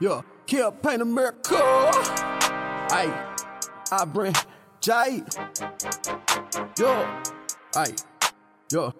Yeah, campaign America. Ay, I bring Jade. Yo, ay, yo.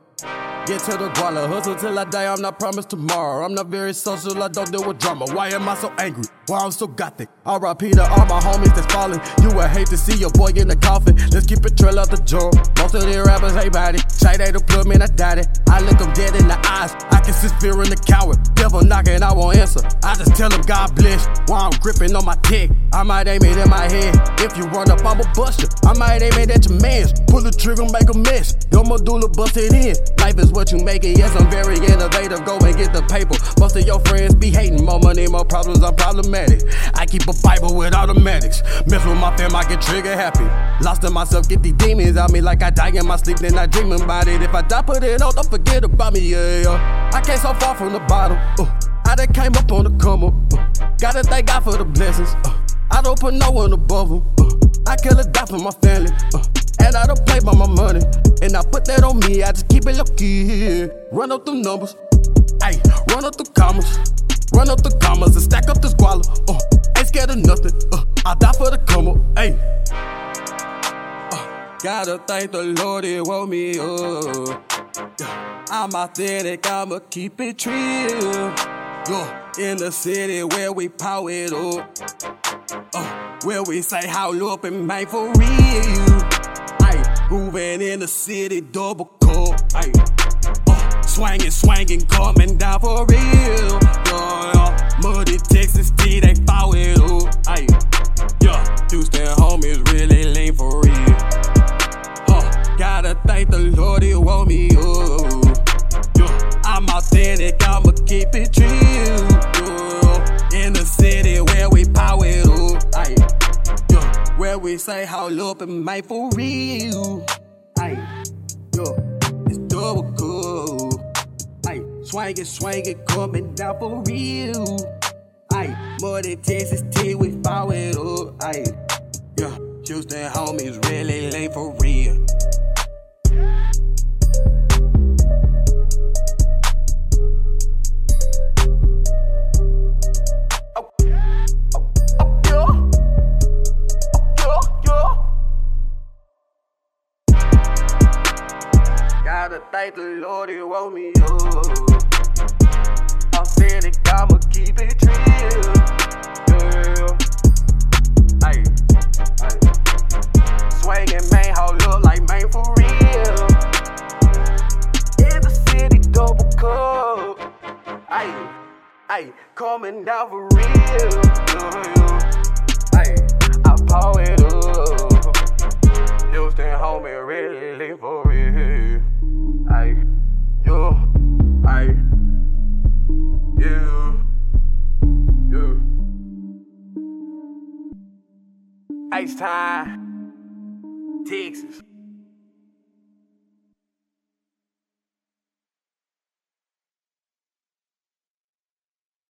Get to the guala, hustle till I die. I'm not promised tomorrow. I'm not very social, I don't deal with drama. Why am I so angry? Why I'm so gothic? RIP to all my homies that's falling. You would hate to see your boy in the coffin. Let's keep it trail out the jaw. Most of these rappers hate body. Shade they the plug, man, I doubt it. I look them dead in the eyes. I can see fear in the coward. Devil knocking, I won't answer. I just tell him God bless. While I'm gripping on my tech, I might aim it in my head. If you run up, I'ma bust you. I might aim it at your mans. Pull the trigger, make a mess. Your medulla bust it in. Life is what you make it. Yes, I'm very innovative. Go and get the paper. Most of your friends be hating. More money, more problems. I'm problematic. I keep a Bible with automatics. Mess with my fam, I get trigger happy. Lost in myself, get these demons out me like I die in my sleep, then I dream about it. If I die, put it on, don't forget about me, yeah. yeah. I came so far from the bottom. Uh, I done came up on the come up. Uh, gotta thank God for the blessings. Uh, I don't put no one above them. Uh, I kill a die for my family. Uh, and I don't play by my money. That on me, I just keep it low key. Run up the numbers. Ayy, run up the commas. Run up the commas and stack up the squalor. Uh, ain't scared of nothing. Uh, I die for the come up. Uh, gotta thank the Lord, He woke me up. Yeah. I'm authentic, I'ma keep it real. Yeah, in the city where we power it up. Uh, where we say how up and made for real. Moving in the city, double cup. Ayy, uh, swanging, swanging, coming down for real. Yeah. Muddy Texas T, they power it up. Ayy, yeah, Houston say how up and made for real. Ayy, yeah, it's double cool. Ayy, swinging, swinging, coming down for real. Ayy, more than Texas T, we follow it up. Ayy, yeah, Houston homies really late for real. Gotta thank the Lord, He woke me up. Authentic, I'ma keep it real. Yeah. Ay, ay. Swinging, man, hold like man for real. In the city, double cup. Ay, ay, coming down for real. Yeah. Ice time, Texas.